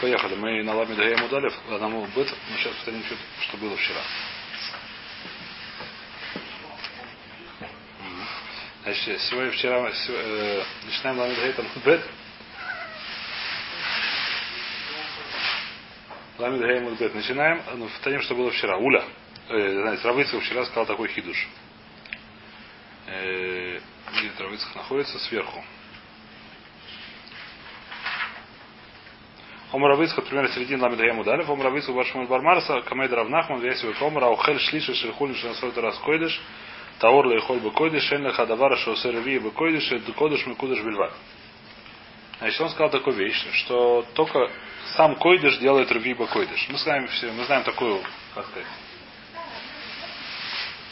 Поехали. Мы на Ламид Гаему дали одному быт. Мы сейчас повторим, что, что было вчера. Значит, сегодня вчера э, начинаем Ламид Гаитам бет. Ламид Гаему бет. Начинаем. Ну, повторим, что было вчера. Уля. Э, знаете, Равыцев вчера сказал такой хидуш. Э, где Равыцев находится? Сверху. Омравицхат, примерно середина ламида ему дали. Омравицхат Баршман Бармарса, Камейд Равнахман, Весивый Комара, Аухель Шлиша, Шельхулин, Шенасой Тарас Койдыш, Таор Лейхоль Бекойдыш, Шен Хадавара, Шосе Реви Бекойдыш, Кодыш Мекудыш Бельвар. Значит, он сказал такую вещь, что только сам Койдыш делает Реви Бекойдыш. Мы знаем все, мы знаем такую, как сказать,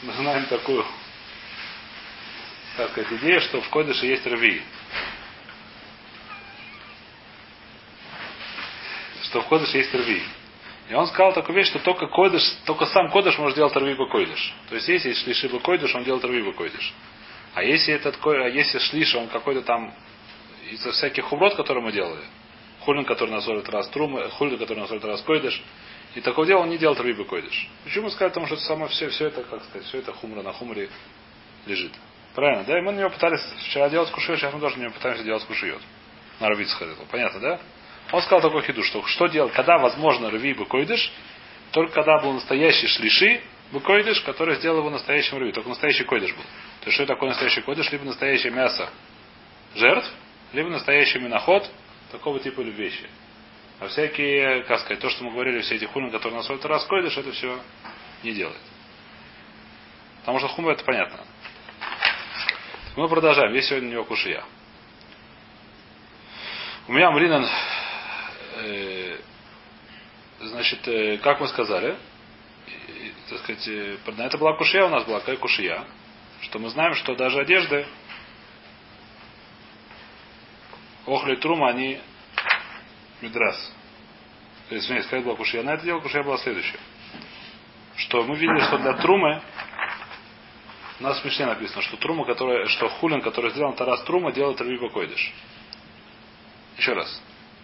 мы знаем такую, как сказать, идею, что в Койдыше есть Реви. Что в Кодыш есть рви. И он сказал такую вещь, что только Койдыш, только сам Кодыш может делать рви Койдыш. То есть если шлиши Койдыш, он делает рви Койдыш. А если этот а если шлиш, он какой-то там из-за всяких хумрот, которые мы делали, хулин, который называют раз трумы, хулин, который называют раз койдыш, и такого дела он не делает рви бы койдыш. Почему сказать, потому что само все, все это, как сказать, все это хумра на хумре лежит. Правильно, да? И мы на него пытались вчера делать кушиет, сейчас мы тоже на него пытаемся делать кушиет. На равицах это. Понятно, да? Он сказал такой хиду, что что делать, когда возможно рви быкойдыш, только когда был настоящий шлиши, быкойдыш, который сделал его настоящим рви. Только настоящий койдыш был. То есть что такое настоящий койдыш? Либо настоящее мясо жертв, либо настоящий миноход, такого типа вещи. А всякие, как сказать, то, что мы говорили, все эти хумы, которые на свой раз койдыш, это все не делает. Потому что хума это понятно. Мы продолжаем. Есть сегодня у него кушия. У меня Мринан значит, э, как мы сказали, так сказать, э, на это была кушия у нас была, какая кушия, что мы знаем, что даже одежды Охли Трума, они Мидрас. Извиняюсь, какая была кушия? На это дело кушия была следующая. Что мы видели, что для Трумы у нас в Мишне написано, что Трума, которая, что Хулин, который сделал Тарас Трума, делает Рви Койдыш. Еще раз.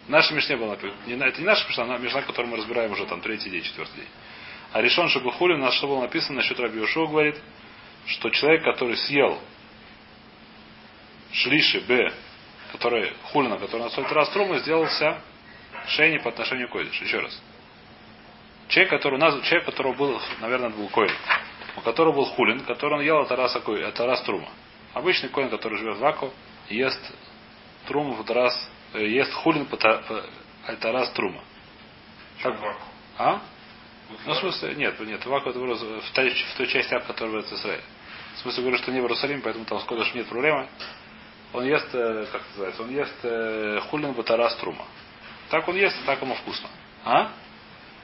Наша Мишне была написана. Это не наша Мишна, а Мишна, которую мы разбираем уже там третий день, четвертый день. А решен Шабухули у нас что было написано насчет Раби Йошуа говорит, что человек, который съел шлиши Б, который хулина, который на столько раз трумы, сделался шейни по отношению к Койдыш. Еще раз. Человек, который у нас, человек, которого был, наверное, был Коин, у которого был хулин, который он ел от раз, от раз трума. Обычный коин, который живет в Аку, ест труму в раз ест хулин это раз трума. Как? А? Ну, в смысле, нет, нет, ваку это в той, в той части ап, которая в Израиль. В смысле, говорю, что не в Иерусалиме, поэтому там с Кодыш нет проблемы. Он ест, э, как называется, он ест э, хулин батарас трума. Так он ест, так ему вкусно. А?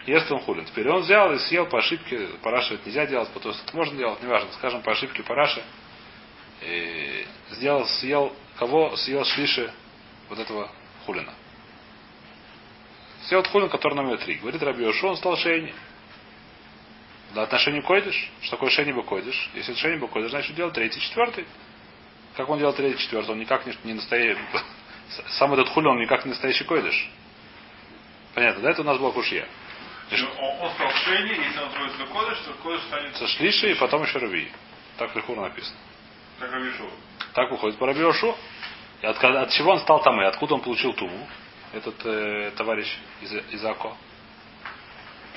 Ест он хулин. Теперь он взял и съел по ошибке, параши это нельзя делать, потому что это можно делать, неважно, скажем, по ошибке параши. И сделал, съел, кого съел шлиши вот этого хулина. Сделал хулин, который номер три. Говорит Раби Йошуа, он стал шейни. Да, отношению койдыш. Что такое шейни бы койдыш? Если это шейни бы койдыш, значит делал третий, четвертый. Как он делал третий, четвертый? Он никак не, не настоящий. Сам этот хулин, он никак не настоящий койдыш. Понятно, да? Это у нас была кушья. Он, он стал шейни, если он строится кодыш, то кодыш станет... Со шлиши и потом еще раби. Так лихур написано. Так Рабишу. Так выходит по Рабиошу. И от, от чего он стал там и откуда он получил туму? Этот э, товарищ из, из Ако.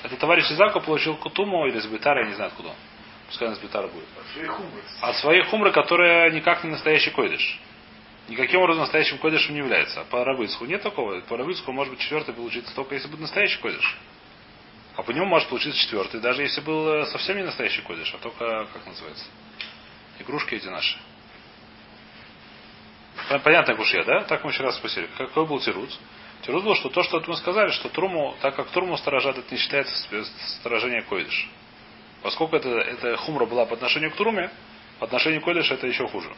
Этот товарищ из Ако получил туму или из Бетара, я не знаю откуда он. Пускай он из Бетара будет. От своей хумры. От своей хумры, которая никак не настоящий койдыш. Никаким образом настоящим койдышем не является. А по Рабыцку нет такого. По Рабыцку может быть четвертый получиться только если будет настоящий койдыш. А по нему может получиться четвертый, даже если был э, совсем не настоящий койдыш, а только, как называется, игрушки эти наши. Понятно, кушья, да? Так мы еще раз спросили. Какой был тирус? Тирус был, что то, что мы сказали, что труму, так как труму сторожат, это не считается сторожение койдыш. Поскольку это, это хумра была по отношению к труме, по отношению к койдыш это еще хуже.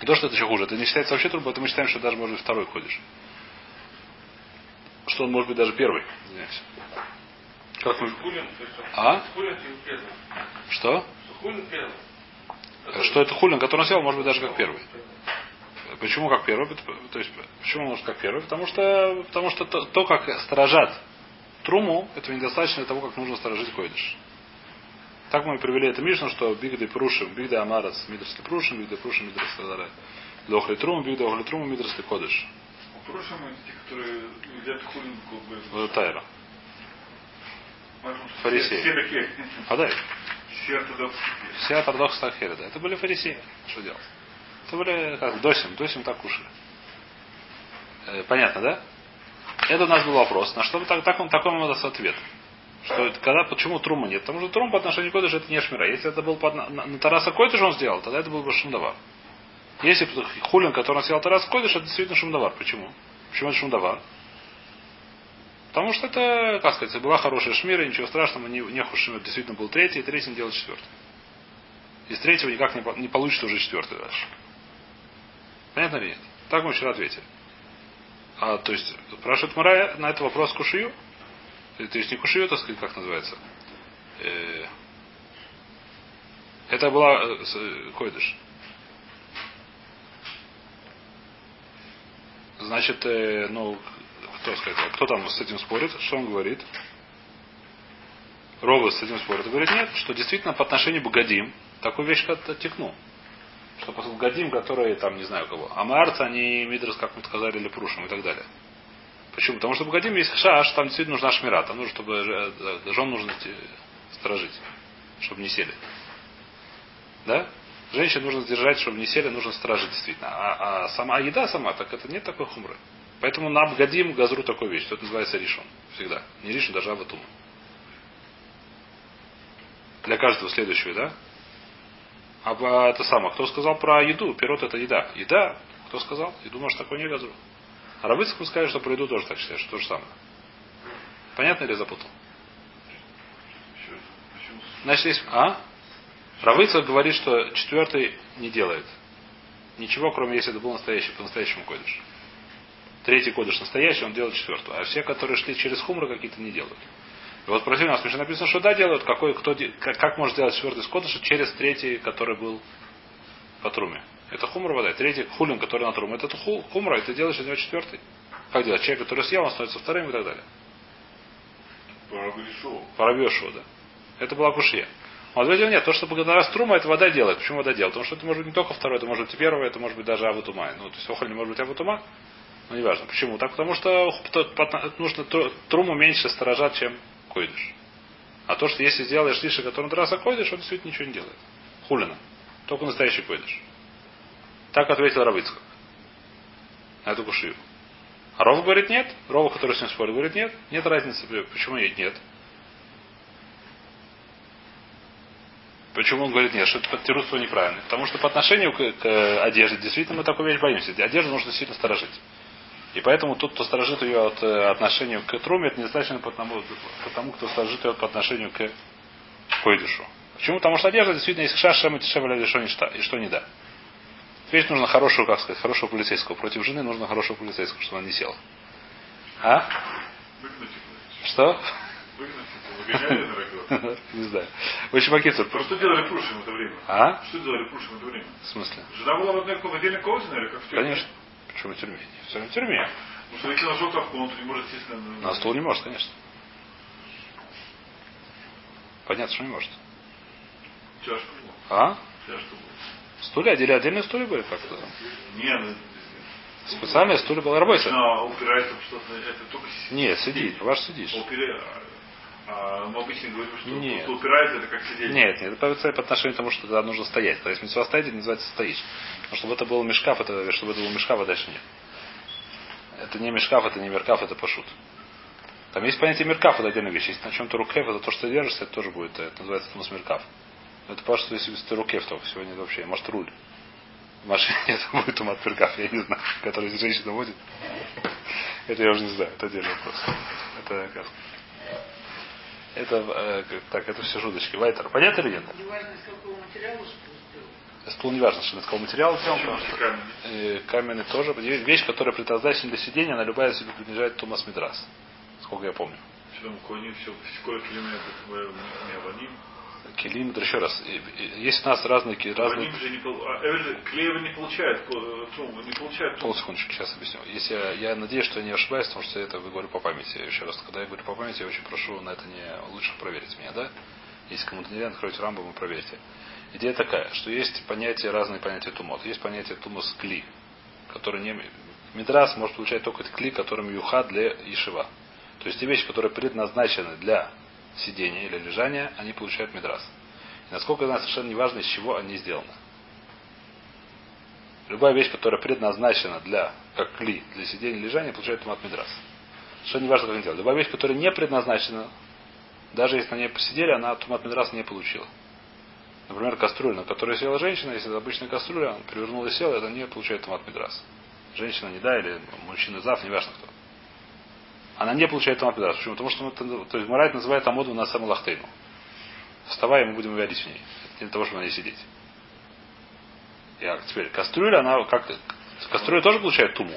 Не то, что это еще хуже, это не считается вообще трумой, это мы считаем, что даже может быть второй койдыш. Что он может быть даже первый. Извиняюсь. Как мы... А? Что? Что это хулин, который он сделал, может быть даже как первый. Почему как первый? То есть, почему может как первый? Потому что, потому что то, то, как сторожат труму, этого недостаточно для того, как нужно сторожить койдыш. Так мы привели это Мишну, что бигды прушим, бигды амарас, мидрский прушим, бигды прушим, мидрский Лохли трум, бигды охли трум, мидрский кодыш. Прушим это те, которые едят хулин Вот Тайра. Фарисеи. Подай. Все ортодоксы. Так да. Это были фарисеи. Что делать? Были как досим, досим так кушали. Э, понятно, да? Это у нас был вопрос. На что так, так он такой ему даст ответ. Что это, когда, почему трума нет? Потому что трум по отношению к Койдышу это не шмира. Если это был под, на, на Тараса Койдыш он сделал, тогда это был бы шумдавар. Если хулин, который он сделал Тараса Койдыш, это действительно шумдавар. Почему? Почему это шумдавар? Потому что это, как сказать, была хорошая шмира, ничего страшного, не, не хушим, действительно был третий, и третий делал четвертый. Из третьего никак не, не получится уже четвертый дальше. Понятно ли нет? Так мы вчера ответили. А, то есть, спрашивает Мара на этот вопрос кушию. То есть не кушию, так сказать, как называется. Э, это была э, э, койдыш. Значит, ну, кто сказать, а кто там с этим спорит? Что он говорит? Ровы с этим спорит. Говорит, нет, что действительно по отношению к Богодим такую вещь как текну. Что по Гадим, которые там, не знаю кого. А Маарца, они Мидрос, как мы сказали, или Прушим и так далее. Почему? Потому что в Гадим есть шаш, там действительно нужна шмира. Там нужно, чтобы э, жен нужно сторожить, чтобы не сели. Да? Женщин нужно сдержать, чтобы не сели, нужно стражить действительно. А, а сама еда сама, так это нет такой хумры. Поэтому на Абгадим газру такой вещь. Это называется ришон. Всегда. Не ришон, даже абатум. Для каждого следующего, да? А это самое, кто сказал про еду? Пирот это еда. Еда? Кто сказал? Еду может такой не газру. А Рабыцкому сказали, что про еду тоже так считаешь, что то же самое. Понятно или запутал? Значит, есть... А? Равыцкак говорит, что четвертый не делает. Ничего, кроме если это был настоящий, по-настоящему кодыш. Третий кодыш настоящий, он делает четвертую. А все, которые шли через хумры, какие-то не делают. И вот против нас смешно написано, что да, делают, какой, кто, как, как может сделать четвертый скотыш через третий, который был по труме. Это хумра вода. Третий хулин, который на труме, это ху, хумра, это делаешь из него четвертый. Как делать? Человек, который съел, он становится вторым и так далее. Парабешо, да. Это была кушья. Он ответил, нет, то, что благодаря струма, это вода делает. Почему вода делает? Потому что это может быть не только второй, это может быть и первое, это может быть даже аватума. Ну, то есть охоль не может быть аватума. Ну, неважно. Почему? Так, потому что нужно труму меньше сторожат, чем койдыш. А то, что если сделаешь лишь, который на раз койдыш, он действительно ничего не делает. Хулина. Только настоящий койдыш. Так ответил Равыцкак. На эту кушию. А Ров говорит нет. Ров, который с ним спорит, говорит нет. Нет разницы. Почему нет? Почему он говорит нет? Что это подтирутство неправильно? Потому что по отношению к, к одежде действительно мы такую вещь боимся. Одежду нужно сильно сторожить. И поэтому тот, кто сторожит ее от э, отношению к труме, это недостаточно потому, потому кто сторожит ее по отношению к койдышу. Почему? Потому что одежда действительно есть шаш, шем и дешевле, что, и что не да. Теперь нужно хорошего, как сказать, хорошего полицейского. Против жены нужно хорошего полицейского, чтобы она не села. А? Что? Не знаю. В общем, Акицур. Что делали Прушим в это время? А? Что делали Прушим в это время? В смысле? Жена была в одной в отдельной комнате, наверное, как в Конечно. Почему в тюрьме? Все в тюрьме. Потому что если нашел капку, он не может сесть на... На стул не может, конечно. Понятно, что не может. Чашку. А? Чашку. Стулья отдельно, отдельные стулья были как-то? Нет, ну, Специальные стулья была работа. Но упирается в что-то, это только Нет, сидит, ваш сидишь. Упира... А, мы обычно говорим, что Нет. упирается, это как сидеть. Нет, нет, это по, по отношению к тому, что тогда нужно стоять. То есть митцва стоять, это называется стоишь. Но чтобы это был мешкаф, это, чтобы это был мешкаф, а дальше нет. Это не мешкаф, это не меркаф, это пошут. Там есть понятие меркаф, это отдельная вещь. Если на чем-то рукев, это то, что ты держишься, это тоже будет, это называется тумас меркаф. Это просто если ты рукев только сегодня вообще, может руль. В машине это будет тумат меркаф, я не знаю, который женщина водит. Это я уже не знаю, это отдельный вопрос. Это как это, э, так, это все шуточки. Вайтер. Понятно или нет? Не важно, из какого материала Стул не важно, что из какого материала сделан, потому что э, каменный тоже. Вещь, которая предназначена для сидения, она любая себе принадлежит Тумас Мидрас. Сколько я помню. Что там кони, все, сколько километров. Келим, еще раз. Есть у нас разные, разные не пол- а Эвель Клеева не получает, по- Трум, не получает Трум. Полсекундочку, сейчас объясню. Если я, я надеюсь, что я не ошибаюсь, потому что это говорю по памяти. Еще раз, когда я говорю по памяти, я очень прошу на это не лучше проверить меня, да? Если кому-то не верно, откройте рамбу и проверьте. Идея такая, что есть понятия, разные понятия тумот. Есть понятие тумос кли, который не... Мидрас может получать только кли, которым юха для ишива. То есть те вещи, которые предназначены для сидения или лежания, они получают мидрас. И насколько знаю, совершенно не важно, из чего они сделаны. Любая вещь, которая предназначена для, как кли, для сидения и лежания, получает тумат мидрас. Совершенно не важно, как они делают. Любая вещь, которая не предназначена, даже если на ней посидели, она тумат мидрас не получила. Например, кастрюля, на которой села женщина, если это обычная кастрюля, она перевернула и села, это не получает тумат мидрас. Женщина не да, или мужчина зав, неважно кто. Она не получает тумат мидрас. Почему? Потому что это, то есть Мурайт называет Амоду на саму лахтейну. Вставай, мы будем варить в ней. Не для того, чтобы на ней сидеть. Я, теперь, кастрюля, она как Кастрюля тоже получает туму.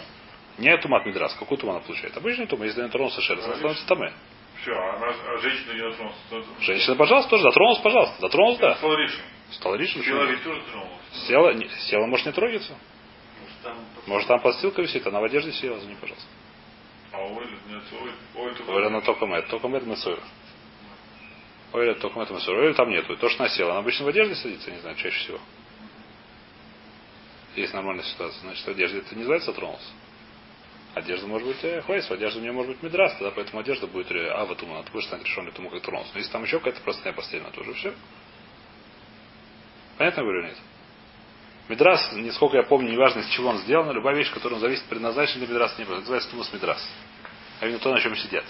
Не тумат мидрас. Какую туму она получает? Обычную туму. Если она тронулся шерсть, она становится таме. Все, она, а женщина не дотронулась. Женщина, пожалуйста, тоже затронулась, пожалуйста. Затронулась, да. Стала решен. Стала лишним. Села ведь тоже тронулась. Села, не- села, может, не трогаться. Может, там... Может, там подстилка висит, она в одежде села, за ней, пожалуйлста. А Оля, нет, Оля, Оля, только- Оля, она только мед, только мед мецойр. Оля, только мед мецойр. Оля там нету. То, что она села, она обычно в одежде садится, не знаю, чаще всего. Есть нормальная ситуация. Значит, в одежде это не называется затронулся. Одежда может быть э, хвейс, в одежде у нее может быть мидрас, тогда поэтому одежда будет э, ава тума, она будет станет решенной туму, как тронулся. Но если там еще какая-то простая постельная, то уже все. Понятно говорю, нет? Мидрас, насколько я помню, неважно из чего он сделан, любая вещь, которая зависит, предназначена для мидраса, не называется тумус мидрас. А именно то, на чем сидят.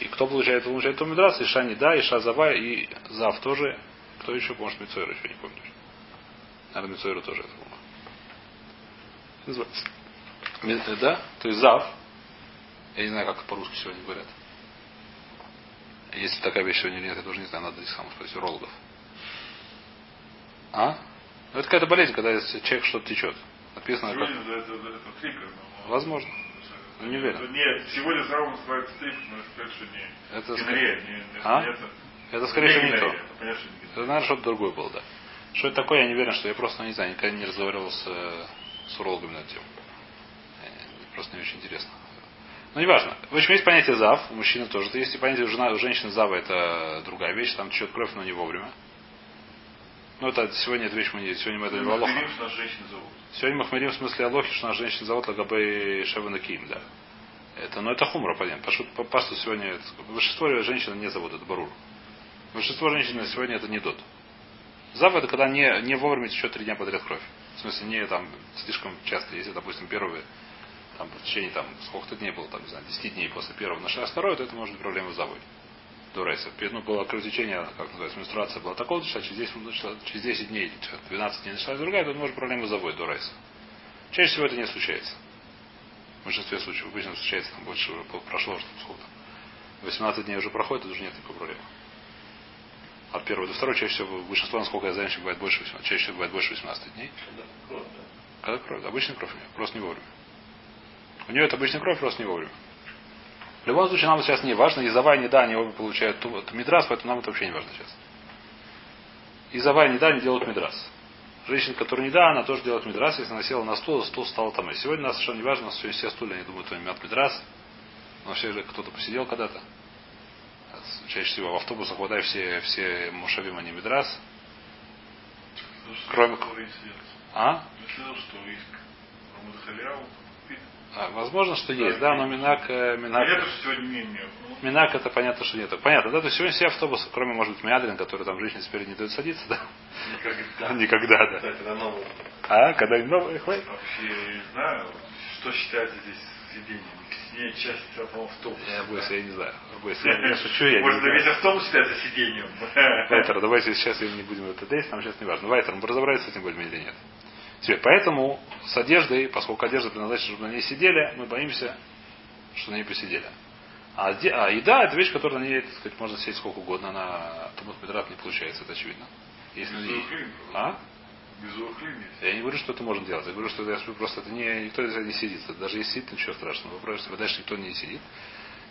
И кто получает, получает ту мидрас, Иша не да, Иша зава и Зав тоже. Кто еще, может, Мицойра еще не помню. Наверное, Мицойра тоже это по-моему. Называется. Э, Да? То есть Зав. Я не знаю, как по-русски сегодня говорят. Если такая вещь сегодня нет, я тоже не знаю, надо здесь самому спросить, урологов. А? Ну, это какая-то болезнь, когда человек что-то течет. Написано, как... Сегодня это, это, это трипер. но- Возможно. Ну, не уверен. Нет, сегодня здраво называется трипер, но это что не... Это, ск- не, не, А? не это. это скорее всего, не Генрия, то. это понятно, не Это, наверное, что-то другое было, да. Что это такое, я не уверен, что я просто не знаю, никогда не разговаривал с, э, с урологами на эту тему. Э, Просто не очень интересно. Но неважно. В общем, есть понятие зав, у мужчины тоже. Есть и понятие жена, у женщины зава это другая вещь, там течет кровь, но не вовремя. Ну, это сегодня эта вещь мы не, сегодня мы это не зовут. Сегодня мы говорим в смысле Алохи, что наша женщина зовут Лагабей Шевана Ким, да. Это, но это хумра, понятно. По что сегодня большинство женщин не зовут, это барур. Большинство женщин сегодня это не дот. Зав это когда не, не вовремя течет три дня подряд кровь. В смысле, не там слишком часто, если, допустим, первые там, в течение там, сколько-то дней было, там, не знаю, 10 дней после первого нашла второе, то это может быть проблема с завой. До рейса. Ну, было кровотечение, как называется, менструация была такого, начала, через 10, начала- через 10 дней, 12 дней началась другая, то может проблема до рейса. Чаще всего это не случается. В большинстве случаев обычно случается, там больше уже прошло, что сколько. 18 дней уже проходит, уже нет никакой проблемы. От первого до второго чаще всего большинство, насколько я знаю, бывает больше 18, чаще всего бывает больше 18 дней. Когда кровь? Обычная кровь у нее, просто не вовремя. У нее это обычная кровь, просто не вовремя. В любом случае, нам сейчас не важно, и Зава, и Неда, они оба получают ту- ту Мидрас, поэтому нам это вообще не важно сейчас. И Зава, и Неда, они делают Мидрас. Женщина, которая не да, она тоже делает мидрас. Если она села на стул, стул стал там. И сегодня нас совершенно не важно, у нас все стулья, они думают, что они мят мидрас. Но все же кто-то посидел когда-то. Чаще всего в автобусах вода все, все мушавим, они мидрас. Кроме- А? Что Рамадхаляу. А, Возможно, что есть, да, но Минак, э, Минак, Понятно, что сегодня не. Минак это понятно, что нет. Понятно, да? То есть сегодня все автобусы, кроме, может быть, Мядрин, который там женщине спереди не дает садиться, да? Никогда. Никогда, да. Кстати, на новом. А, когда новый? Вообще, не знаю, что считается здесь сиденьем. Сиденье часть этого автобуса. Я боюсь, я не знаю. Боюсь, я, я шучу, я не Может, знаю. весь автобус считается сиденьем. Вайтер, давайте сейчас не будем это дейс, нам сейчас не важно. Вайтер, мы разобрались с этим более или нет. Теперь, поэтому с одеждой, поскольку одежда предназначена, чтобы на ней сидели, мы боимся, что на ней посидели. А, а еда это вещь, которая на ней, так сказать, можно сидеть сколько угодно, она Тумут Медрат не получается, это очевидно. Если на ней... А? Без. Я не говорю, что это можно делать. Я говорю, что сплю, просто это не, никто из не сидит. Даже если сидит, ничего страшного. Вопрос, что дальше никто не сидит.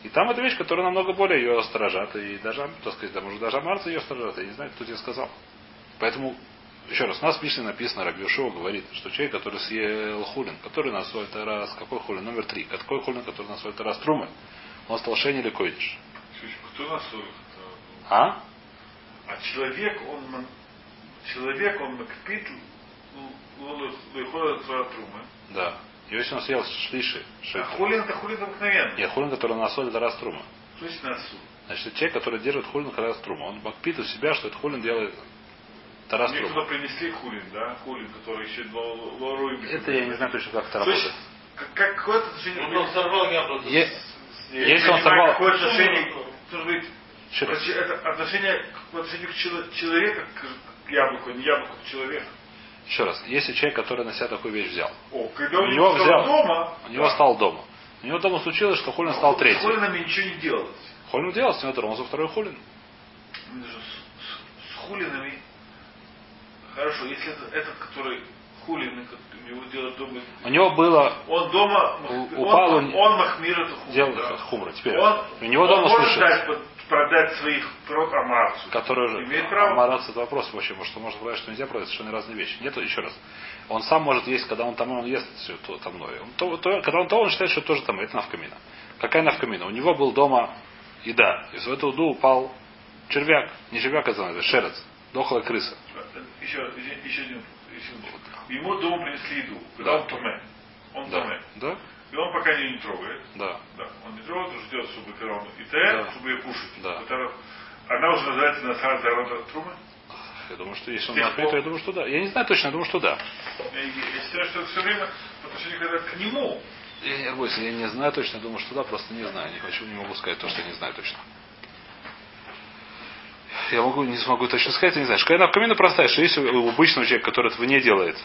И там эта вещь, которая намного более ее сторожат. И даже, так сказать, да, может, даже амарцы ее сторожат. Я не знаю, кто тебе сказал. Поэтому, еще раз, у нас в Мишле написано, Рабиушева говорит, что человек, который съел хулин, который на свой раз, какой хулин? Номер три. Какой хулин, который на свой раз трумы, он стал шейни или койдиш. Кто на соль? А? А человек, он человек, он макпит, он выходит от трумы. Да. И если он съел шлиши, А хулин это хулин обыкновенный. Нет, хулин, который на соль, раз трума. Что значит на? Значит, человек, который держит хулин раз трума. Он макпит у себя, что это хулин делает тарас Мне туда принесли хулин, да? Хулин, который еще лоруем. Это я не знаю точно, как это То есть, работает. как- как какое-то отношение... Ну, он сорвал яблоко. Если он сорвал- Какое отношение, может быть, Еще раз. это отношение к отношению к чело- человека к яблоку, а не яблоку к человеку. Еще раз. Если человек, который на себя такую вещь взял, О, когда У у него стал взял. дома, у него стал дома. У него дома случилось, что хулин стал С третий. хулинами ничего не делалось. Хулин делал, с него тронулся второй хулин. Даже С, с- с хулинами. Хорошо, если это, этот, который хулин, у него делает дома. У него было Он дома, У- упал он, он- он махмир это хумра. дело да. хумра. Теперь Он, у него он дома может дать, продать своих прот Амарцу. который Имеет право. Амараться это вопрос вообще, потому что можно сказать, что нельзя продать совершенно разные вещи. Нет, еще раз. Он сам может есть, когда он там он ест все то там Он, то, то- когда он то, он считает, что тоже там, это навкамина. Какая навкамина? У него был дома еда. Из эту еду упал червяк. Не червяк, называется, шерец. Дохлая крыса. Еще, еще, еще один. еще один. Ему дома принесли еду, когда Да. он томе. Он Да. томе. Да? И он пока ее не трогает. Да. Да. Он не трогает, он ждет, чтобы когда он и Да. чтобы ее кушать. Да. Это- Она уже называется на самом деле трумы. Я думаю, что если он накрыт, то я думаю, что да. Я не знаю точно, я думаю, что да. Я, я считаю, что это все время по отношению когда к нему. Я не аргуюсь, я не знаю точно, я думаю, что да, просто не знаю. Не хочу, не могу сказать то, что я не знаю точно. Я могу, не смогу точно сказать, я не знаю. Шкайна камина простая, что если у обычного человека, который этого не делает,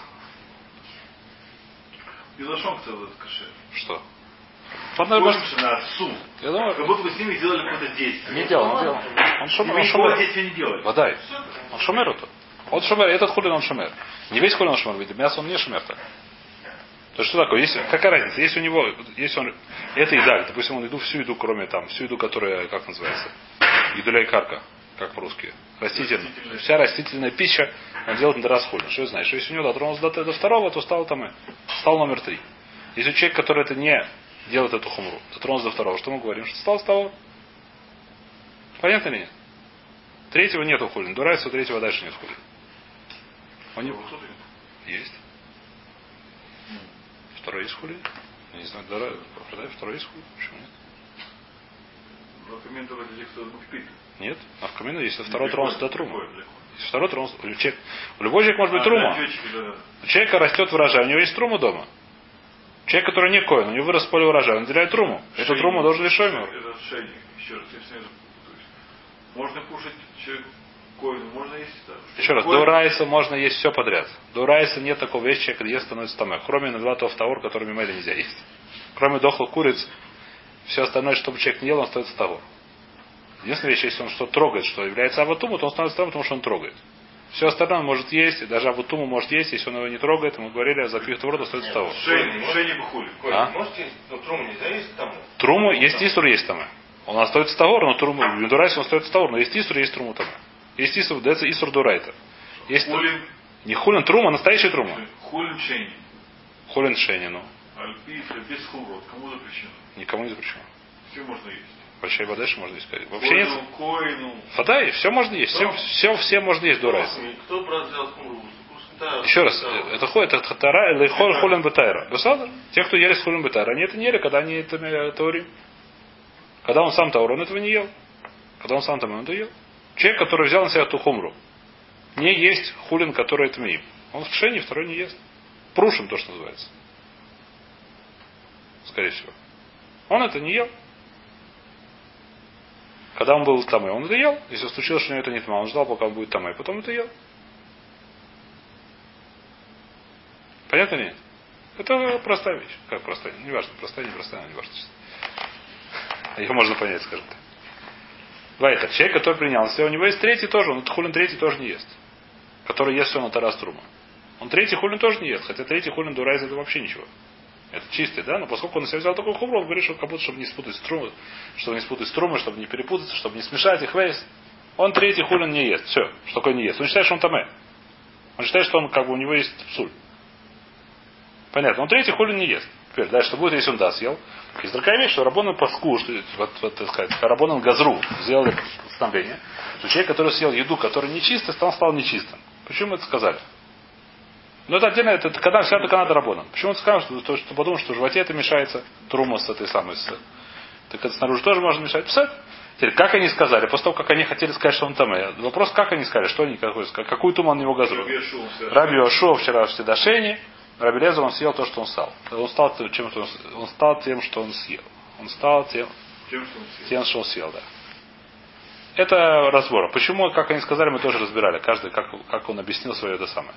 что? Ладно, может, на отцу. я думаю, Как будто бы с ними сделали какое-то действие. не делал, он делал. Он мы он шумер. действия не делали. Водай. Он шумер это. Он шумер, этот хулин он шумер. Не весь хулин он шумер, ведь мясо он не шумер так. То есть что такое? Если, какая разница? Если у него, если он, это еда, допустим, он еду, всю еду, кроме там, всю еду, которая, как называется, едуля и карка, как по-русски, растительная. Вся растительная пища, он делает расхулин. Что знаешь? Что если у него дотронулся до, до второго, то стал там, и- стал номер три. Если человек, который это не делает эту хумру, дотронулся до второго, что мы говорим? Что стал с того? Понятно или нет? Третьего нету хулин. Дурайса, у третьего дальше нет хулин. Он не... Есть. Второй есть хулин? Я не знаю. Продай, второй есть хулин? Почему нет? Но комментовали для тех, кто мухпит. Нет. А в камину есть второй тронулся до трума. Если второй тронулся... У человек- у любого человека может быть А, трума. девочки, да, да. У человека растет урожай, у него есть трума дома. Человек, который не коин, у него вырос поле урожая, он отделяет труму. Эту Шейник. труму должен лишь ему. Это шейник. Еще раз, я всегда. Можно кушать человек коину, можно есть да. Еще раз, Коин- до райса можно есть все подряд. До райса нет такого вещи, человек ест становится тамэ. Кроме на два тавор, который мимо нельзя есть. Кроме дохлых куриц, все остальное, что бы человек не ел, он становится тавор. Единственная вещь, если он что-то трогает, что является аватуму, то он становится тавор, потому что он трогает. Все остальное он может есть, и даже аватуму может есть, если он его не трогает, мы говорили, за пих твор, то остается. Шейник, шейник бухули. А? можете, ну, труму нельзя есть тому? Труму, есть исур, есть тамэ. Он остается тавор, но труму, в дурайсе он остается тавор, но есть исур, есть труму тамэ. Есть исур, дается исур дурайта. Есть Хулин, не хулин трума, а настоящая трума. хулин шейник. Хулин шенину. Без хурот. Кому запрещено? Никому не запрещено. Все можно есть. Большая еще можно искать. Вообще нет. Коину, и все можно есть. Все, все, все можно есть до райса. Кто брат взял? Да, Еще раз, да. э, это ходит, это хатара, или хол хулин бетайра. Бесадр. Те, кто ели с хулин бетайра, они это не ели, когда они это э, таурим. Когда он сам таур, он этого не ел. Когда он сам там, он это ел. Человек, который взял на себя ту хумру, не есть хулин, который это миим. Он в кшене, второй не ест. Прушим, то, что называется. Скорее всего. Он это не ел. Когда он был там, он это ел. Если случилось, что у него это не он ждал, пока он будет там, и потом это ел. Понятно нет? Это простая вещь. Как простая? Неважно, простая, не простая, не важно. Ее можно понять, скажем так. Вайтер, человек, который принял на у него есть третий тоже, он хулин третий тоже не ест. Который ест все на тарас трума. Он третий хулин тоже не ест, хотя третий хулин дурайз это вообще ничего. Это чистый, да? Но поскольку он на себя взял такой хумру, он говорит, что как будто, чтобы не спутать струмы, чтобы не спутать струмы, чтобы не перепутаться, чтобы не смешать их весь. Он третий хулин не ест. Все. Что такое не ест? Он считает, что он таме. Он считает, что он как бы у него есть псуль. Понятно. Он третий хулин не ест. Теперь дальше что будет, если он да съел? Есть другая вещь, что Рабон паску, что вот, вот, так сказать, Рабон Газру сделали постановление, что человек, который съел еду, которая нечистая, он стал нечистым. Почему мы это сказали? Ну это отдельно, это, когда вся это Канада Рабона. Почему он сказал, что, что, что подумал, что в животе это мешается трума с этой самой. С, так это снаружи тоже можно мешать. Писать. Теперь, как они сказали, после того, как они хотели сказать, что он там, вопрос, как они сказали, что они, какой, какую туму он него газру. Раби Ошо вчера в Седашене, Раби Лезер, он съел то, что он стал. Он стал чем, что он, он стал тем, что он съел. Он стал тем, Тем, что он съел. тем, что он съел, да. Это разбор. Почему, как они сказали, мы тоже разбирали. Каждый, как, как он объяснил свое это самое.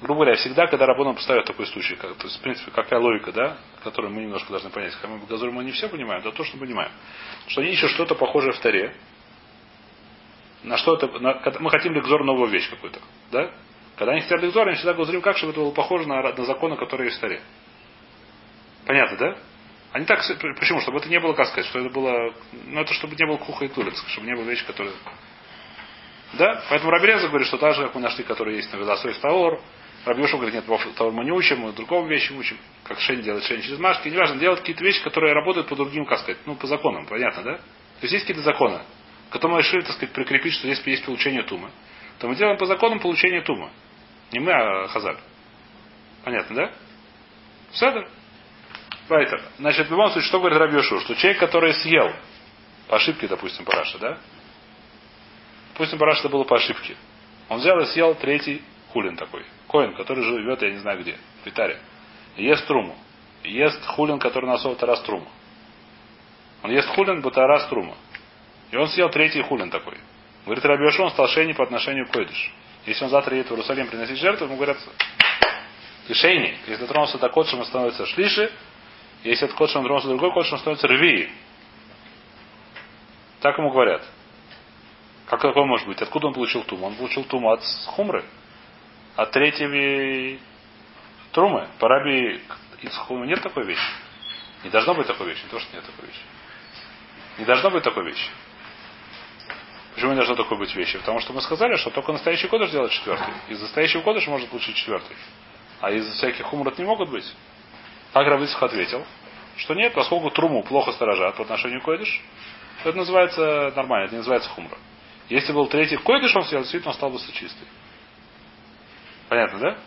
Грубо говоря, всегда, когда Рабоном поставят такой случай, как, то есть, в принципе, какая логика, да, которую мы немножко должны понять. Мы Газуру мы не все понимаем, да то, что понимаем. Что они ищут что-то похожее в Таре. На что это, на, мы хотим ликзор новую вещь какую-то, да? Когда они хотят ликзор, они всегда говорим, как, чтобы это было похоже на, на законы, которые есть в Таре. Понятно, да? Они так, почему? Чтобы это не было, как сказать, что это было, ну это чтобы не был куха и тулец, чтобы не было вещь, которая... Да? Поэтому Рабелеза говорит, что так же, как мы нашли, которые есть на Велосой Таор, Рабьешу говорит, нет, Таор мы не учим, мы другого вещи учим, как Шень делает Шень через Машки, неважно, делать какие-то вещи, которые работают по другим, как сказать, ну, по законам, понятно, да? То есть есть какие-то законы, которые мы решили, так сказать, прикрепить, что здесь есть получение тумы, то мы делаем по законам получения тумы. Не мы, а Хазаль. Понятно, да? Седер? Вайтер. Значит, в любом случае, что говорит Рабьешу? Что человек, который съел, по ошибке, допустим, параша, да? Допустим, параша это было по ошибке. Он взял и съел третий хулин такой. Коин, который живет, я не знаю где, в Италии. Ест труму. Ест хулин, который насол тарас труму. Он ест хулин, бутарас трума. И он съел третий хулин такой. Говорит Рабиошу, он стал шейни по отношению к Койдыш. Если он завтра едет в Иерусалим приносить жертву, ему говорят, ты шейни. Если дотронулся до котшем, он становится шлиши. Если от котшем до другой котшем, он становится рвии. Так ему говорят. Как такое может быть? Откуда он получил туму? Он получил туму от хумры. От третьего трумы. По раби хумры нет такой вещи. Не должно быть такой вещи. Не то, что нет такой вещи. Не должно быть такой вещи. Почему не должно такой быть вещи? Потому что мы сказали, что только настоящий кодыш делает четвертый. Из настоящего кодыша может получить четвертый. А из всяких хумрат не могут быть. Как Равицах ответил, что нет, поскольку труму плохо сторожат по отношению к койдыш, то это называется нормально, это не называется хумра. Если был третий койдыш, он действительно стал бы чистый. Понятно, да?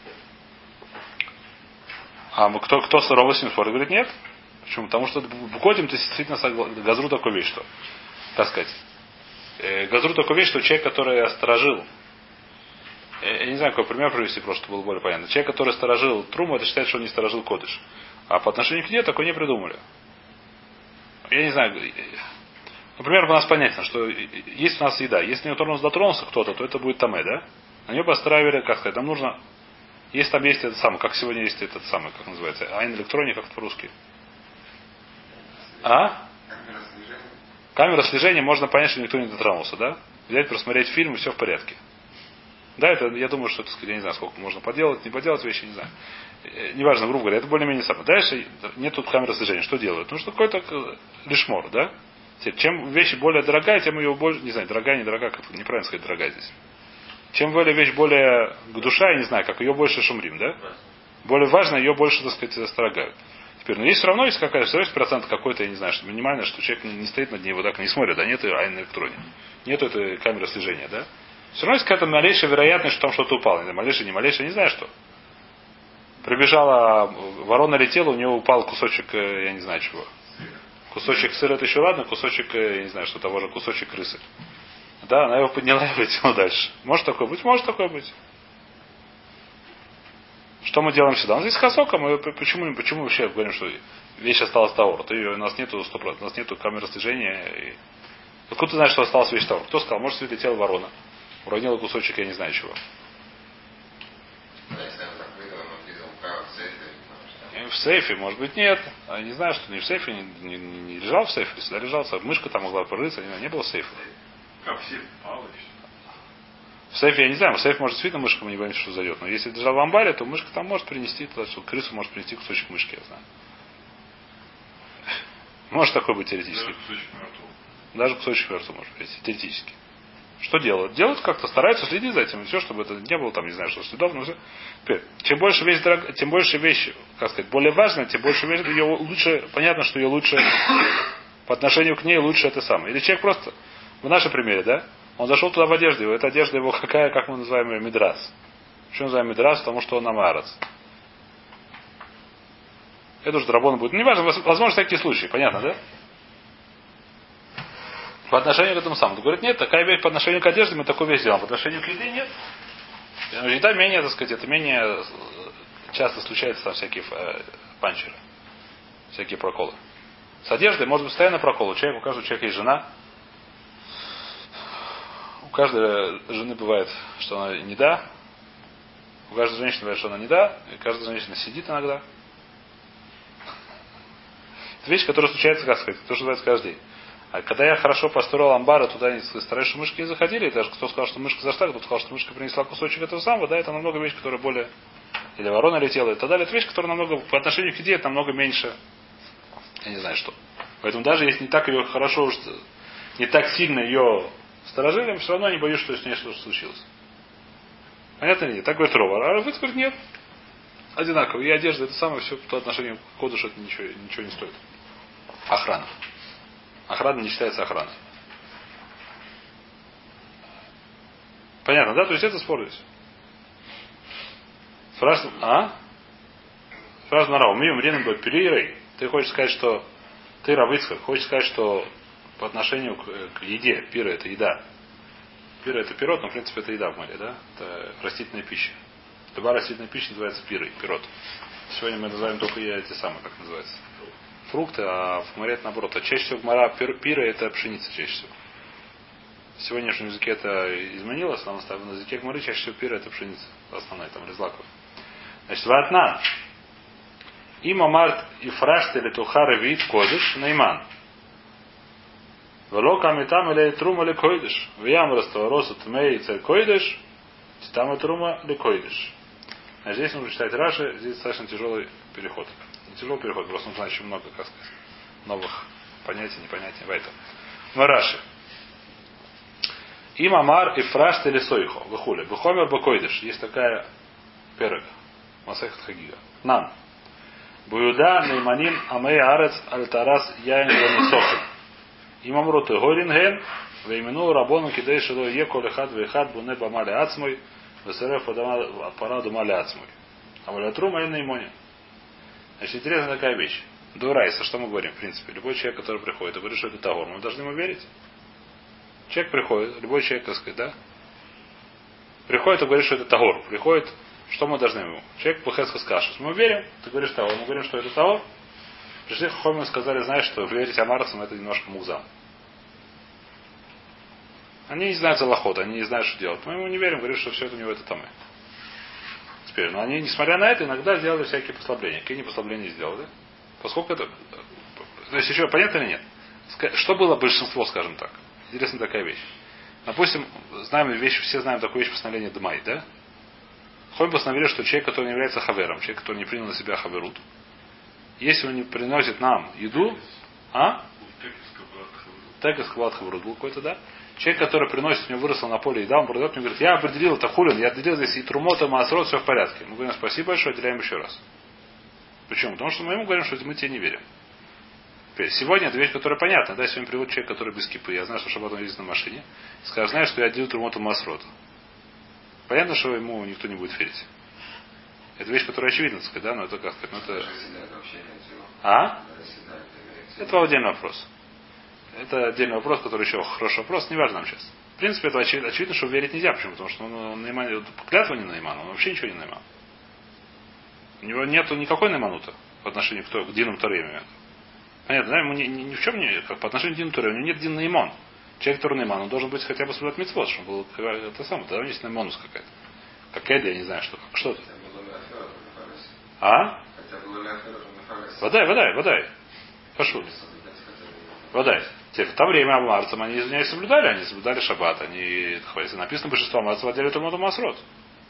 А мы, кто, кто с спорит, говорит, нет. Почему? Потому что в Кодим ты действительно согласен. Газру такую вещь, что, как сказать, э, Газру такую вещь, что человек, который сторожил, э, я не знаю, какой пример привести, просто было более понятно. Человек, который сторожил Труму, это считает, что он не сторожил Кодыш. А по отношению к ней такой не придумали. Я не знаю, э, например, у нас понятно, что есть у нас еда. Если не дотронулся кто-то, то это будет таме, да? На нее поставили, как сказать, нам нужно если там есть этот самый, как сегодня есть этот самый, как называется, айн электроник, как это по-русски. А? Камера слежения можно понять, что никто не дотронулся, да? Взять, просмотреть фильм, и все в порядке. Да, это, я думаю, что, так сказать, я не знаю, сколько можно поделать, не поделать вещи, не знаю. Неважно, грубо говоря, это более-менее самое. Дальше нет тут камеры слежения. Что делают? Ну, что какой-то лишмор, да? Чем вещь более дорогая, тем ее больше, не знаю, дорогая, недорогая, как неправильно сказать, дорогая здесь. Чем более вещь более душа, я не знаю, как ее больше шумрим, да? Более важно, ее больше, так сказать, застрогают. Теперь, но есть все равно есть какая-то, все есть процент какой-то, я не знаю, что минимально, что человек не, стоит над ней вот так, не смотрит, да, нет айн электроне. Нету этой камеры слежения, да? Все равно есть какая-то малейшая вероятность, что там что-то упало. Не малейшая, не малейшая, не знаю что. Прибежала, ворона летела, у нее упал кусочек, я не знаю чего. Кусочек сыра это еще ладно, кусочек, я не знаю, что того же, кусочек крысы. Да, она его подняла и улетела дальше. Может такое быть? Может такое быть. Что мы делаем сюда? У нас здесь хасока, мы почему, почему вообще говорим, что вещь осталась Таур? Ты, у нас нету 100%, у нас нету камеры слежения. И... Откуда ты знаешь, что осталась вещь Таур? Кто сказал? Может, слетела ворона. Уронила кусочек, я не знаю чего. В сейфе, может быть, нет. А я не знаю, что не в сейфе, не, не, не лежал в сейфе. Если лежал, мышка там могла порыться, не, не было сейфа. Как все палочки. В сейфе я не знаю, в сейф может действительно мышка, мы не боимся, что зайдет. Но если держал в амбаре, то мышка там может принести, туда, что крысу может принести кусочек мышки, я знаю. Может такой быть теоретически. Даже кусочек мертвого. Даже кусочек мертвого может быть, теоретически. Что делают? Делают как-то, стараются следить за этим, и все, чтобы это не было там, не знаю, что следов, но все. Теперь, чем больше вещь, дорог... тем больше вещь, как сказать, более важная, тем больше вещь, ее лучше, понятно, что ее лучше по отношению к ней лучше это самое. Или человек просто, в нашем примере, да, он зашел туда в одежде, его, эта одежда его какая, как мы называем ее, мидрас. Почему называем мидрас? Потому что он намарец. Это уже драбон будет. Ну, неважно, возможно, всякие случаи, понятно, да? По отношению к этому самому. Он говорит, нет, такая вещь по отношению к одежде, мы такую вещь делаем. По отношению к еде нет. Еда менее, так сказать, это менее э, часто случается там всякие э, панчеры. Всякие проколы. С одеждой может быть постоянно прокол. У человека, у каждого человека есть жена. У каждой жены бывает, что она не да. У каждой женщины бывает, что она не да. И каждая женщина сидит иногда. Это вещь, которая случается, как сказать, то, что называется каждый день. А когда я хорошо построил амбар, туда не что мышки не заходили, и даже кто сказал, что мышка зашла, кто сказал, что мышка принесла кусочек этого самого, да, это намного вещь, которая более... Или ворона летела и так далее. Это вещь, которая намного, по отношению к идее, это намного меньше, я не знаю что. Поэтому даже если не так ее хорошо, не так сильно ее сторожили, все равно не боюсь, что с ней что-то случилось. Понятно нет? Так говорит Рова. А Равыц говорит, нет. Одинаково. И одежда, это самое все по отношению к коду, что это ничего, ничего не стоит. Охрана. Охрана не считается охраной. Понятно, да? То есть это спор здесь. Спрашивает, а? Спрашивает Нара, умеем время будет перейрой. Ты хочешь сказать, что ты Равыцкак, хочешь сказать, что по отношению к, к еде, пира это еда. Пира это пирот, но в принципе это еда в море, да? Это растительная пища. Любая растительная пища называется пирой, пирот. Сегодня мы называем только эти самые, как называется фрукты, а в море это наоборот. А чаще всего гмара пир, пира это пшеница чаще всего. В сегодняшнем языке это изменилось, нам оставили на языке гмары чаще всего пира это пшеница. Основная, там резлаков. Значит, ватна. Има март и фрашт или тухара вид кодыш найман. Вело камитам или трума или койдыш. Виям растворосу тмей царь койдыш. Там и трума или койдыш. Значит, здесь нужно читать Раши, здесь достаточно тяжелый переход. Не тяжелый переход, просто нужно очень много, как сказать, новых понятий, непонятий в этом. Мараши. Им Амар и Фрашт или Сойхо. Выхули. Бухомер Бакойдыш. Есть такая перега. Масехат Хагига. Нам. Буюда Нейманим Амей Арец Альтарас Яин Ванисохин. Им Амрут Горин Ген. Веймену Рабону Кидей Шило Еко Лехат Вейхат Буне Бамали Ацмой. Весерев Параду Мали Ацмой. А Валятру Майна Имони. Значит, интересная такая вещь. До что мы говорим, в принципе. Любой человек, который приходит и говорит, что это Тагор, мы должны ему верить. Человек приходит, любой человек, так сказать, да? Приходит и говорит, что это Тагор. Приходит, что мы должны ему? Человек Пухеска скажет, мы верим, ты говоришь Тагор, мы говорим, что это Тагор. Пришли Хохомин сказали, знаешь, что верить Амарцам это немножко мукзам. Они не знают залоход, они не знают, что делать. Мы ему не верим, говорим, что все это у него это тамы. Теперь, но они, несмотря на это, иногда сделали всякие послабления. Какие они послабления сделали? Поскольку это... То есть еще понятно или нет? Что было большинство, скажем так? Интересная такая вещь. Допустим, знаем вещь, все знаем такую вещь постановления Дмай, да? Ходим постановили, что человек, который не является хавером, человек, который не принял на себя хаверут, если он не приносит нам еду, а? Так из хаверут был какой-то, да? Человек, который приносит, у него выросло на поле еда, он продает, мне говорит, я определил это хулин, я отделил здесь и трумота, маасрот, все в порядке. Мы говорим, спасибо большое, отделяем еще раз. Почему? Потому что мы ему говорим, что мы тебе не верим. Теперь, сегодня это вещь, которая понятна. Да, сегодня приводит человек, который без кипы. Я знаю, что шаббат он ездит на машине. Скажет, знаешь, что я отделил трумоту масрот. Понятно, что ему никто не будет верить. Это вещь, которая очевидна, сказать, да, но это как сказать, ну это... А? Это отдельный вопрос. Это отдельный вопрос, который еще хороший вопрос, не важно нам сейчас. В принципе, это очевидно, очевидно что верить нельзя. Почему? Потому что он, он наиман, клятва не наиман, он вообще ничего не наиман. У него нету никакой найманута по отношению к, к Динам Торем. Понятно, да? Ему ни, ни, ни в чем не, как по отношению к Дину Торем, у него нет Дин Наймон. Человек, который Найман, он должен быть хотя бы соблюдать митцвот, чтобы был это самое, тогда у него есть Наймонус какая-то. Как Эдли, я не знаю, что. Что это? А? Водай, водай, водай. Пошел. Водай. Те, в то время амарцам они не соблюдали, они соблюдали шаббат, они, написано большинство амарцев отделяли Тумату Масрот.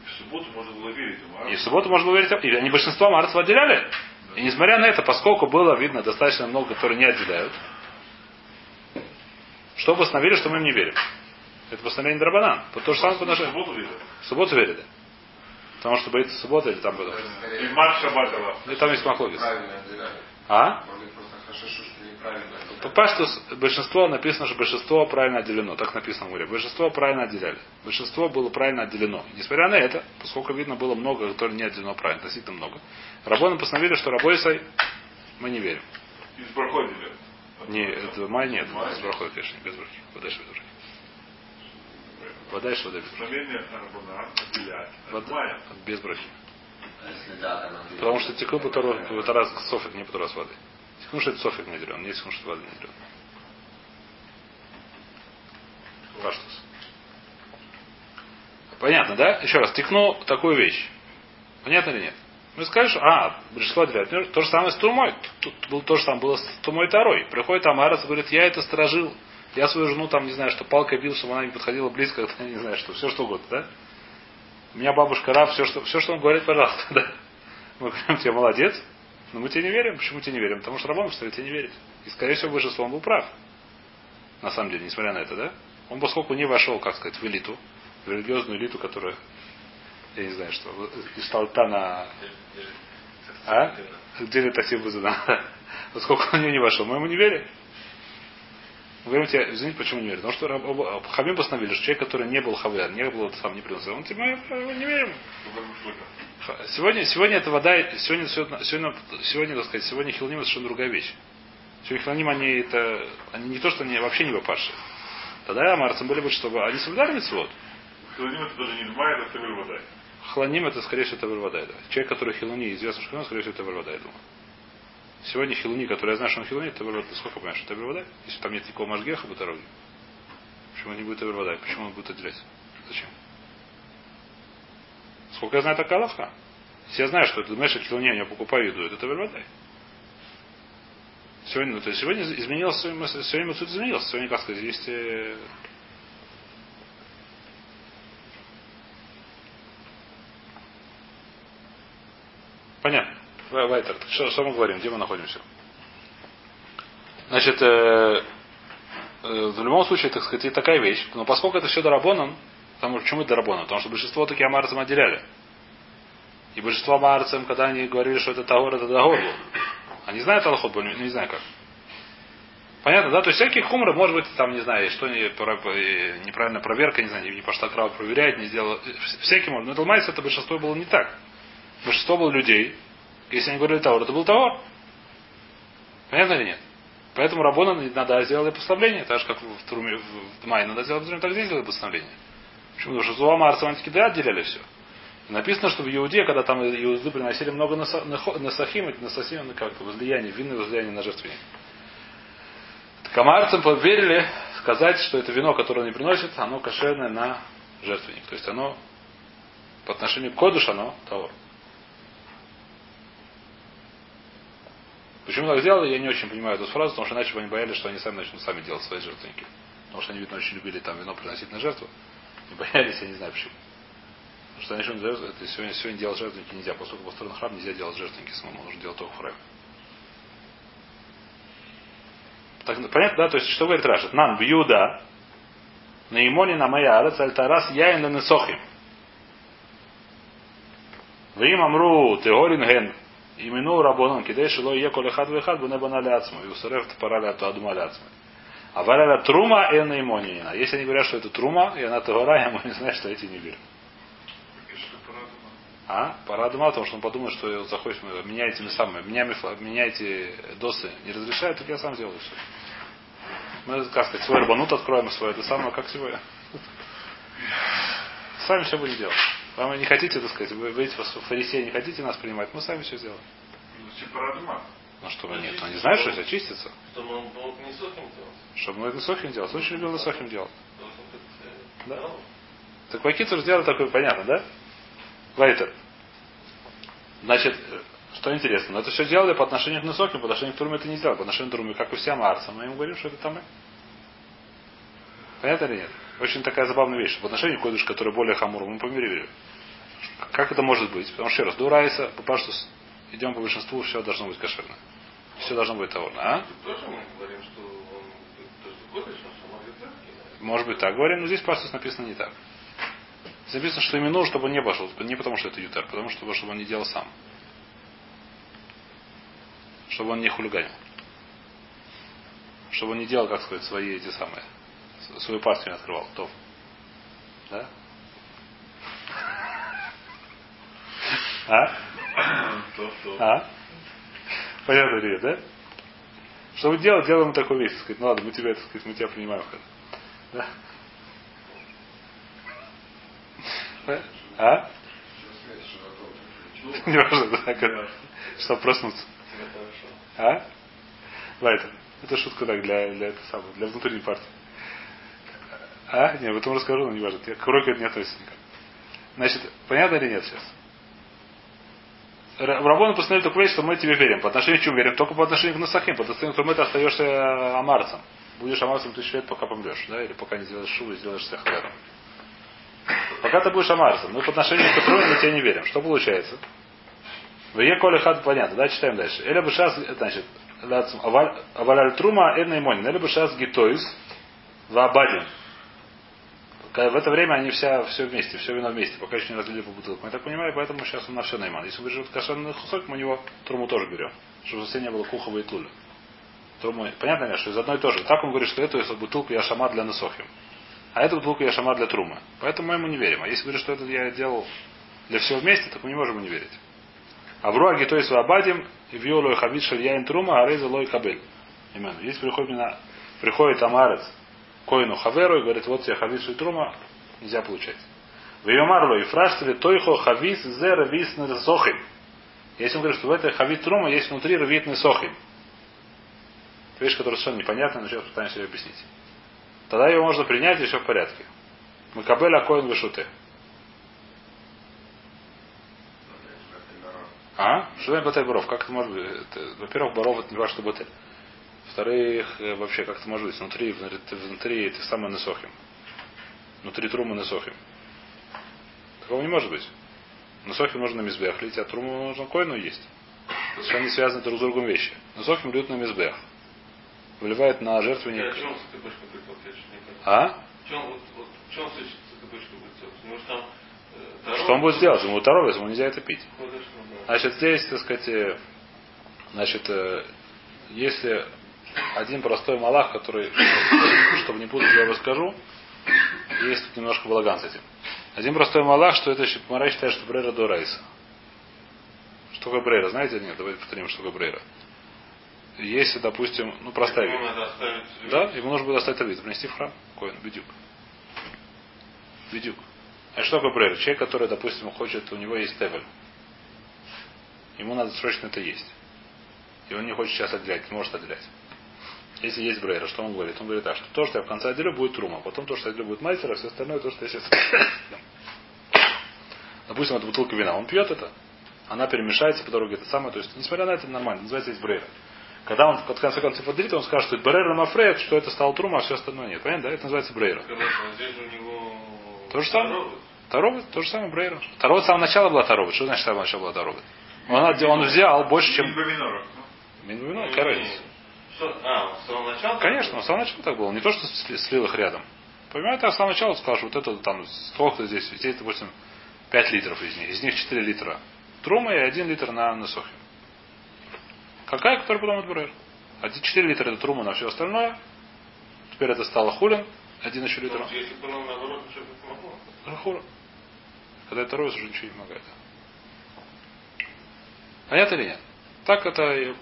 В субботу можно было верить И в субботу можно было верить, или они большинство амарцев отделяли. И несмотря на это, поскольку было видно достаточно много, которые не отделяют, что постановили, что мы им не верим. Это постановление Драбанан. То же самое по отношению. Субботу видели? В субботу верили. Потому что боится суббота или там было. И Аллах. И там есть махлогис. А? Может быть, просто хашишу, что неправильно отделяли. По пашту большинство написано, что большинство правильно отделено. Так написано в море. Большинство правильно отделяли. Большинство было правильно отделено. Несмотря на это, поскольку видно было много, которые не отделено правильно, относительно много, Рабоны постановили, что рабойсой мы не верим. Из проходили. Не, это май нет, без брахой, конечно, без брахи. Подальше без брахи. Вода отделять. От Вода-. Без брахи. А? Потому что теку это раз софик, не раз воды. Текун, что это софик не делен, не текун, что воды не делен. Паштус. Понятно, да? Еще раз, текну такую вещь. Понятно или нет? Мы скажем, что, а, большинство отделяют. То же самое с Трумой. Тут было то же самое было с Трумой Тарой. Приходит Амарас и говорит, я это сторожил. Я свою жену там, не знаю, что палкой бил, чтобы она не подходила близко, не знаю, что, все что угодно, да? У меня бабушка Рав, все, что, все, что он говорит, пожалуйста, да? Мы говорим, тебе молодец, но мы тебе не верим. Почему тебе не верим? Потому что Рабон что тебе не верит. И, скорее всего, большинство он был прав. На самом деле, несмотря на это, да? Он, поскольку не вошел, как сказать, в элиту, в религиозную элиту, которая, я не знаю, что, из Талтана, а? Где это Сибуза, Поскольку он не вошел, мы ему не верим. Мы говорим тебе, извините, почему не верим? Потому что Хамим постановили, что человек, который не был хавер, не был сам не приносил, он мы не верим. Сегодня, сегодня эта вода, сегодня, сегодня, сегодня, так сказать, сегодня хилоним это совершенно другая вещь. Сегодня хилоним, они это, они не то, что они вообще не вопавшие. Тогда амарцам были бы, чтобы они соблюдали митцвот. Хилоним это даже не Май, это Водай. Хлоним это, скорее всего, это Варвадай. Да. Человек, который хилуни, известно, что хилуни, скорее всего, это Варвадай, думаю. Сегодня хилуни, который я знаю, что он хилуни, это. Ты сколько понимаешь, это Варвадай? Если там нет никакого мажгеха по дороге. Почему он не будет Варвадай? Почему он будет отделять? Зачем? Сколько я знаю, это Аллаха. Если я знаю, что это Меша хилуни, я покупаю еду, это Варвадай. Сегодня, ну, то есть сегодня изменилось, сегодня суть изменилось. Сегодня, как сказать, есть э, Понятно. Ва- Вайтер, что, что мы говорим? Где мы находимся? Значит, э, э, в любом случае, так сказать, и такая вещь. Но поскольку это все Дарабонан, потому что почему это Дарабонан? Потому что большинство такие амарцам отделяли. И большинство амарцам, когда они говорили, что это Тагор, это Тагор был. Они знают Аллахот, не, не знаю как. Понятно, да? То есть всякие хумры, может быть, там, не знаю, что э, неправильная проверка, не знаю, не, пошла крава проверяет, не сделала. Всякие может. Но Талмайс это большинство было не так. Большинство было людей. Если они говорили Таур, это был Таур. Понятно или нет? Поэтому Рабона надо сделать постановление, так же как в, Труме, в Мае надо сделать так здесь сделали постановление. Почему? Потому что Зуама Арсамантики да отделяли все. И написано, что в Иуде, когда там Иуды приносили много насахим, эти насахим, ну как возлияние, винное возлияние на жертвенник. Камарцам поверили сказать, что это вино, которое они приносят, оно кошерное на жертвенник. То есть оно по отношению к кодуш, оно товар. Почему так сделали, я не очень понимаю эту фразу, потому что иначе бы они боялись, что они сами начнут сами делать свои жертвенники. Потому что они, видно, очень любили там вино приносить на жертву. И боялись, я не знаю почему. Потому что они еще не сегодня, сегодня делать жертвенники нельзя. Поскольку построен храм, нельзя делать жертвенники самому, нужно делать только храме. Так, понятно, да? То есть, что говорит Рашид? Нан бьюда, на имоне на моя арец, альтарас яин несохим. Вим амру теорин ген имену рабонан кидей шило е колехад вехад буне бана ляцма. И усарев тпара ляту адума ляцма. А валяля трума и на имонина. Если они говорят, что это трума, и она тагора, я не знаю, что эти не верят. А? Пора дома, потому что он подумает, что заходит, меняйте самые, меня, меняйте досы, не разрешают, так я сам сделаю все. Мы, как сказать, свой рабанут откроем, свой это самое, как сегодня. Сами все будем делать. Вам не хотите, так сказать, вы, вы эти фарисеи не хотите нас принимать, мы сами все сделаем. Парадума. Ну что вы нет, они знают, что это очистится. Чтобы он был не сухим делать. Чтобы мы это сохим делать. Очень любил сохим делать. Да. Так Вакицур сделал такое, понятно, да? Вайтер. Значит, э, что интересно, но это все делали по отношению к Нусоким, по отношению к Туруме это не сделали, по отношению к Туруме, как и всем арцам. Мы им говорим, что это там. Понятно или нет? Очень такая забавная вещь. По отношению к Кодыш, который более хамур, мы помирили. Как это может быть? Потому что, еще раз, Дурайса, Папаштус, идем по большинству, все должно быть кошерно. Все должно быть того. А? Может быть так говорим, но здесь просто написано не так. Здесь написано, что ему нужно, чтобы он не пошел. Не потому, что это ютер, потому что чтобы он не делал сам. Чтобы он не хулиганил. Чтобы он не делал, как сказать, свои эти самые. Свою партию не открывал. То. Да? А? А? Понятно ли, да? Что мы делаем, делаем мы такую вещь, так сказать, ну ладно, мы тебя, так сказать, мы тебя принимаем. Да? А? Не важно, да, чтобы проснуться. А? Да, это, шутка так для, для, это самое, для внутренней партии. А? Не, об этом расскажу, но не важно. К уроку это не относится никак. Значит, понятно или нет сейчас? Рабону постановили такую вещь, что мы тебе верим. По отношению к чему верим? Только по отношению к Насахим. По отношению к тому ты остаешься амарцем. Будешь амарцем тысячу лет, пока помрешь. Да? Или пока не сделаешь шубу и сделаешь себя халером. Пока ты будешь амарцем. Мы по отношению к Труме мы тебе не верим. Что получается? В Е коли понятно, да, читаем дальше. Эля бы шас, значит, аваляль трума эдна имонин. Эля бы шас гитоис вабадин. В это время они вся, все вместе, все вино вместе, пока еще не разлили по бутылкам. Я так понимаю, поэтому сейчас он на все найман. Если берет кошерный кусок, мы у него труму тоже берем. Чтобы совсем не было кухова и туля. Труму, понятно, что из одной тоже. Так он говорит, что эту бутылку я шама для насохим. А эту бутылку я шама для трумы. Поэтому мы ему не верим. А если говорит, что это я делал для всего вместе, так мы не можем ему не верить. Авру агитой свабадим, виолу хавид шальяин трума, ареза лой кабель. Именно. Если приходит, приходит амарец, коину хаверу и говорит, вот тебе хавис и трума, нельзя получать. В Йомарло и фраштеле тойхо хавис зе равис сохим. Если он говорит, что в этой хавис трума есть внутри равитный сохим. Это вещь, которая совершенно непонятна, но сейчас пытаемся ее объяснить. Тогда ее можно принять, и все в порядке. Макабель акоин вышуте. А? Что такое батель баров? Как это может быть? Во-первых, баров это не что батель. Во-вторых, э, вообще, как это может быть? Внутри, внутри, внутри это самое насохим. Внутри трумы насохим. Такого не может быть. Насохим нужно на мизбех лить, а труму нужно койну есть. Совершенно не связаны друг с другом вещи. Насохим льют на мизбех. Выливает на жертвенник. А понял. А? Там... э, Что он будет делать? Ему торовец, ему нельзя это пить. Значит, здесь, так сказать, э, значит, э, если один простой малах, который, чтобы не путать, я его скажу, есть тут немножко балаган с этим. Один простой малах, что это Мара считает, что Брейра до Райса. Что такое Брейра? Знаете нет? Давайте повторим, что такое Брейра. Если, допустим, ну простая оставить... Да, ему нужно будет достать табит, принести в храм. Коин, бедюк. Бедюк. А что такое брейр? Человек, который, допустим, хочет, у него есть тевель. Ему надо срочно это есть. И он не хочет сейчас отделять, не может отделять. Если есть брейра, что он говорит? Он говорит так, что то, что я в конце отделю, будет трума, потом то, что я отделю, будет мастер, а все остальное то, что я сейчас... Допустим, это бутылка вина. Он пьет это, она перемешается по дороге, это самое. То есть, несмотря на это, нормально. Называется есть брейра. Когда он в конце концов отделит, он скажет, что это брейра мафреет, что это стал трума, а все остальное нет. Понятно, да? Это называется брейра. А него... То же самое. Таровит, то же самое брейра. Таровит с самого начала была таровит. Что значит с самого начала была таровит? Он, он взял больше, чем... Минбаминора. Минуино, Ну, корректно. Что- А, с самого начала? Конечно, он с самого начала так было. Не то, что сли- слил их рядом. Понимаете, а с самого начала сказал, что вот это там, сколько здесь, здесь, допустим, 5 литров из них. Из них 4 литра трума и 1 литр на насохе. Какая, которая потом от брейр? 4 литра это трума на все остальное. Теперь это стало хулин. Один еще литр. Ну, Если бы он наоборот, ничего бы не помогло. Рахура. Когда это роз, уже ничего не помогает. Понятно или нет? Так это,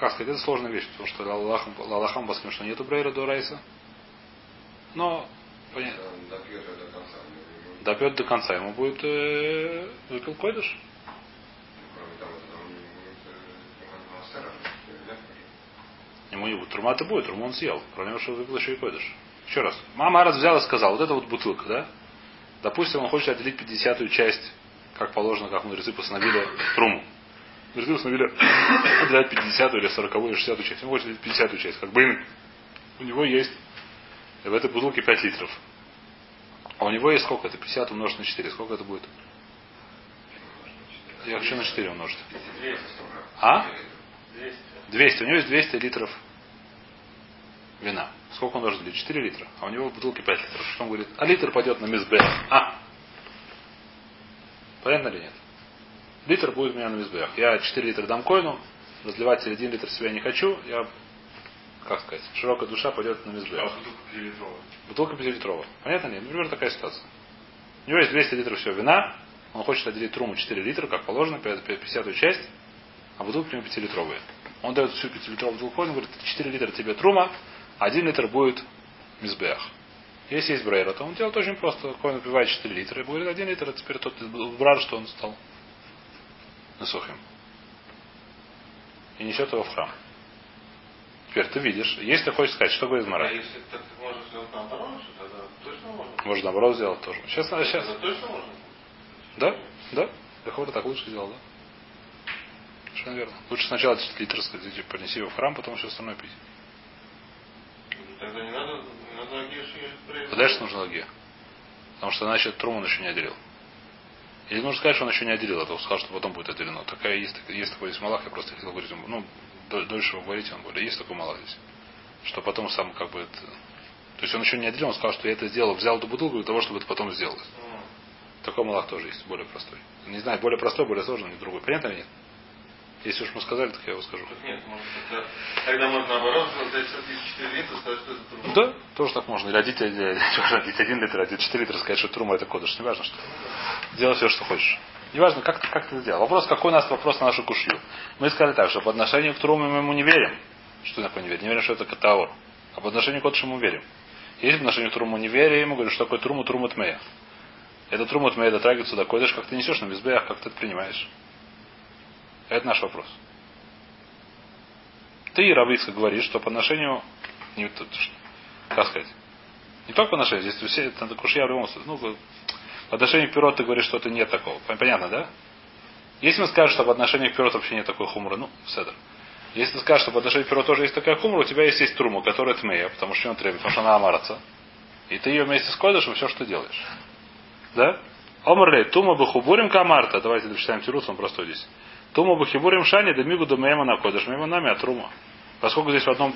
как сказать, это сложная вещь, потому что Аллахам баским, что нету брейра до райса. Но, понятно, Допьет это до конца. Ему будет э, выпил койдыш. Кроме того, он не будет э. Ему не будет. Труму он съел. Проблема, что выпил еще и койдыш. Еще раз. Мама раз взял и сказал, вот это вот бутылка, да? Допустим, он хочет отделить 50 часть, как положено, как мудрецы постановили, труму. Мудрецы постановили отделять 50 или 40 или 60 часть. Он хочет отделить 50 часть, как бы у него есть в этой бутылке 5 литров. А у него есть сколько? Это 50 умножить на 4. Сколько это будет? Я хочу на 4 умножить. 200. А? 200. 200. У него есть 200 литров вина. Сколько он должен лить? 4 литра. А у него в бутылке 5 литров. Что он говорит? А литр пойдет на мизбе. А! Понятно или нет? Литр будет у меня на мизбех. Я 4 литра дам коину, разливать 1 литр себя не хочу, я, как сказать, широкая душа пойдет на А мизбех. бутылка 5-литровая. Бутылка 5-литровая. Понятно ли? Например, такая ситуация. У него есть 200 литров всего вина, он хочет отделить труму 4 литра, как положено, 50 часть, а бутылки у него 5-литровые. Он дает всю 5-литровую бутылку, он говорит, 4 литра тебе трума, 1 литр будет мизбех. Если есть брейра, то он делает очень просто. Коин напивает 4 литра и говорит, 1 литр, а теперь тот брар, что он стал насухим. И несет его в храм. Теперь ты видишь, если ты хочешь сказать, что говорит А Мара, если так можно сделать наоборот, что тогда точно можно? можно наоборот сделать тоже. Сейчас, сейчас. Тогда точно можно? Да? Да? Лехора так лучше сделал, да? Совершенно верно. Лучше сначала 10 литров сказать, принеси его в храм, потом все остальное пить. Тогда не надо, не надо Тогда что нужно логе? Потому что иначе трум он еще не отделил. Или нужно сказать, что он еще не отделил, а то сказал, что потом будет отделено. Такая есть, есть такой здесь малах, я просто хотел говорить, ну, до- дольше вы говорите, он говорит, есть такой малах здесь. Что потом сам как бы это... То есть он еще не отделил, он сказал, что я это сделал, взял эту бутылку для того, чтобы это потом сделать. Такой малах тоже есть, более простой. Не знаю, более простой, более сложный, не другой. Понятно или нет? Если уж мы сказали, так я его скажу. Нет, может тогда, тогда можно наоборот сделать 4 литра, сказать, что это трудно. Да, тоже так можно. Или или, родить один литр, родить 4 литра, сказать, что трума это кодыш. Не важно, что. Делай все, что хочешь. Неважно, как как ты это сделал. Вопрос, какой у нас вопрос на нашу кушью. Мы сказали так, что по отношению к труму мы ему не верим. Что такое не верим? Не верим, что это катаор. А по отношению к мы верим. Если по отношению к труму не верим, мы говорим, что такое труму, труму тмея. Это труму тмея дотрагивается до койдыш, как ты несешь на безбеях, как ты это принимаешь. Это наш вопрос. Ты, Равицка, говоришь, что по отношению, не, как сказать, не только по отношению, здесь все, это кушья в любом случае, ну, по отношению к пирот ты говоришь, что это нет такого. Пон- Понятно, да? Если мы скажем, что по отношению к пирот вообще нет такой хумры, ну, седр. Если ты скажешь, что по отношению к пирот тоже есть такая хумра, у тебя есть, есть трума, которая тмея, потому что он требует, потому что она амарца. И ты ее вместе с койдышем все, что делаешь. Да? Омрлей, тума бахубурим камарта. Давайте дочитаем тирус, он простой здесь. Тума бахибурим шани, да мигу да мема на койдыш. Мема нами, а трума. Поскольку здесь в одном...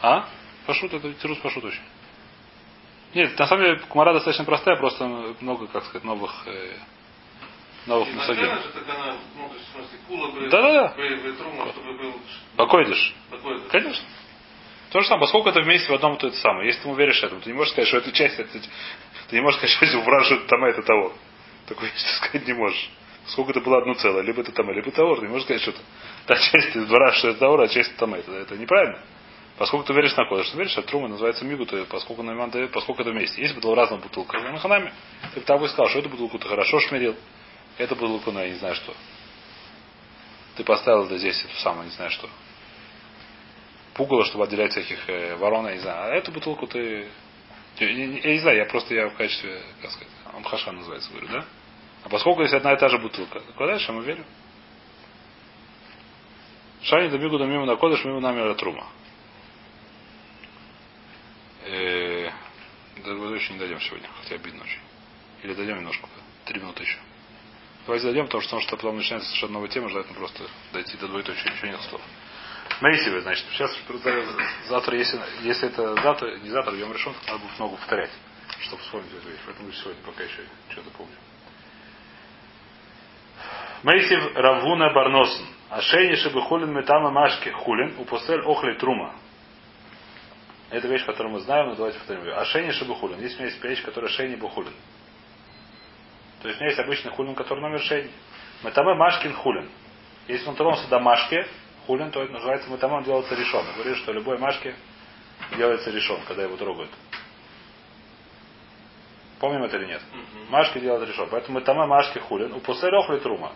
А? Пашут, это тирус пашут очень. Нет, на самом деле, кумара достаточно простая, просто много, как сказать, новых, э, новых мусагим. Ну, трума, чтобы был Покойдыш. Конечно. То же самое, поскольку это вместе в одном то это самое. Если ты ему веришь этому, ты не можешь сказать, что это часть, это, ты не можешь сказать, что если это там это того. Такое сказать не можешь. Поскольку это было одно целое, либо это там, либо товар, ты не можешь сказать, что это та часть из двора, что это товар, а часть там это. Это неправильно. Поскольку ты веришь на кодыш, ты веришь, что трума называется мигу, то поскольку на дает, поскольку это вместе. Если бы было разная бутылка, на ханами, ты бы тобой сказал, что эту бутылку ты хорошо шмерил, эту бутылку, ну, я не знаю что. Ты поставил это здесь, эту самую, не знаю что пугало, чтобы отделять всяких э, ворон, я не знаю. А эту бутылку ты... Я, я- я не знаю, я просто я в качестве, как сказать, амхаша называется, говорю, да? А поскольку есть одна и та же бутылка, так дальше мы верим. Шани да мигу да мимо на кодыш, мимо нами трума. Да вы еще не дойдем сегодня, хотя обидно очень. Или дойдем немножко, три минуты еще. Давайте дойдем, потому что, потому что потом начинается совершенно новая тема, желательно просто дойти до двоеточия, еще нет слов. Мейсивы, значит, сейчас завтра, если, если это завтра, не завтра, я решен, надо будет много повторять, чтобы вспомнить эту вещь. Поэтому сегодня пока еще что-то помню. Мейсив Равуна Барносен. Ашейни Шебехулин Метама Машки. Хулин. Упосель Охли Трума. Это вещь, которую мы знаем, но давайте повторим ее. Ашейни Шебехулин. Здесь у меня есть вещь, которая Шейни Бухулин. То есть у меня есть обычный хулин, который номер Шейни. Метаме Машкин Хулин. Если он тронулся до Машки, хулин, то это называется Метаме, он делается решен. Мы говорили, что любой Машки делается решен, когда его трогают. Помним это или нет? Машки делают решен. Поэтому Метаме Машки Хулин. Упосель Охли Трума.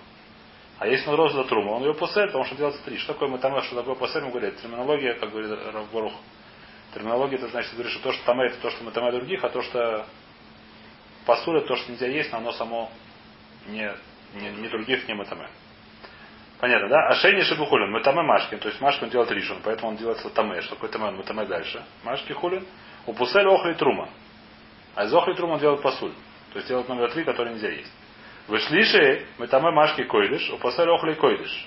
А если он рос до трума, он ее посель, потому что делается три. Что такое метаме, что такое посель, мы говорим, терминология, как говорит Равборух. Терминология, это значит, говорит, что то, что таме, это то, что метаме других, а то, что это то, что нельзя есть, но оно само не, не, не других, не метаме. Понятно, да? А шейни шибухулин, метаме машкин, то есть машкин делает ришон, поэтому он делается таме. Что такое таме? Он метаме дальше. Машки хулин. У пусель охли трума. А из охли трума делает посуль. То есть делает номер три, который нельзя есть. Там и машки койдыш, у после охли койдыш.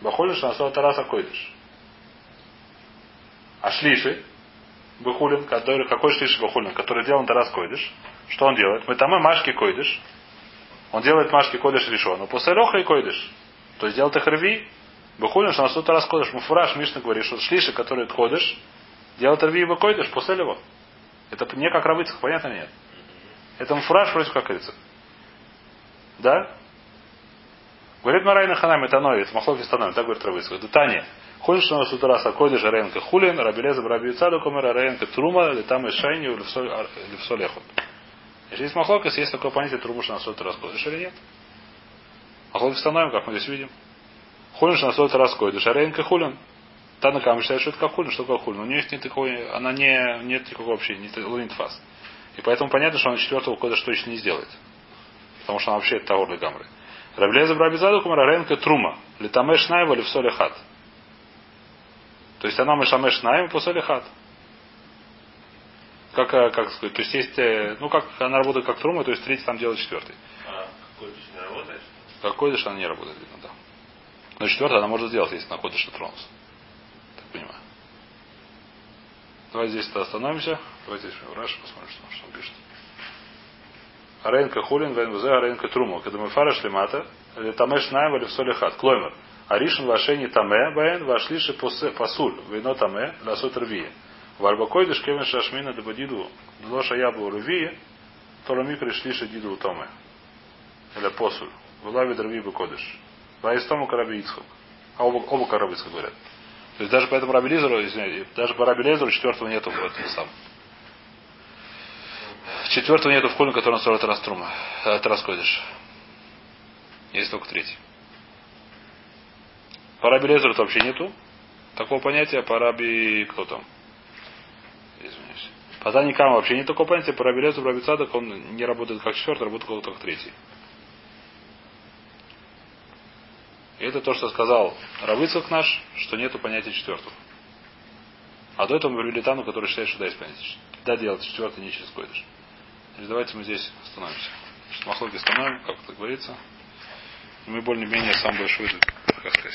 Бахулин шансо тараса койдыш. А шлиши, Бахулин, который, какой шлиши Бахулин, который делал тарас койдыш, что он делает? Мы там и машки койдыш. Он делает машки койдыш решен. У после охли койдыш. То есть делает их рви, Бахулин шансо тарас койдыш. Муфураж Мишна говорит, что шлиши, который ходишь, делает рви и койдыш после его. Это не как рабыцах, понятно нет? Это муфураж против как рыцах. Да? Говорит Марайна Ханам, это ной, это махлоки становится, так говорит Равыцкак. Это Таня. Ходишь что с утра сакойды жаренка хулин, рабелеза браби цаду комера раренка трума, летам и шайни, левсо лехот. Если есть махлокис, есть такое понятие труму, что на сотый раз ходишь или нет. Махлоки становим, как мы здесь видим. Хулин, что на сотый раз ходишь, жаренка хулин. Танакам считает, что это как хулин, что такое хулин. У нее есть не такой, она не, нет никакого вообще, не лунит. И поэтому понятно, что он четвертого кода что точно не сделает. Потому что она вообще это таур гамры. Равлеза брабизаду кумараренка трума. Литамеш наева или в соли хат. То есть она мешамеш наем по соли хат. Как, э, как сказать, то есть есть, э, ну как она работает как трума, то есть третий там делает четвертый. А какой то не работает? Какой дыш она не работает, видно, да. Но четвертый она может сделать, если на кодыш тронулся. Так понимаю. Давайте здесь остановимся. Давайте здесь в Раши посмотрим, что он пишет. Аренка хулин, вен вузе, аренка труму. Когда мы фара шлемата, или тамеш наем, или в соли хат. Клоймер. Аришин вашени таме, баен, вашлиши пасуль, вино таме, ласот рвие. Вальбакой деш кевен шашмина дебадиду, лоша ябу рвие, толоми пришлиши диду томе. Или посуль. Вулави дрви бы кодыш. Ваистому караби Ицхок. А оба, оба караби говорят. То есть даже по этому Раби Лизеру, извиняюсь, даже по Раби Лизеру четвертого нету в этом самом. Четвертого нету в холе, который он строит Тараструма. Тараскодиш. Есть только третий. По Раби вообще нету такого понятия. По Раби... Кто там? Извиняюсь. По Тани Кама вообще нет такого понятия. По Раби Лезеру, Цадок, он не работает как четвертый, работает как третий. И это то, что сказал Равыцах наш, что нету понятия четвертого. А до этого мы привели Тану, который считает, что да, есть понятие. Да, делать четвертый не через койдыш. Значит, давайте мы здесь остановимся. Что махлоки остановим, как это говорится. И мы более-менее сам большой, как сказать,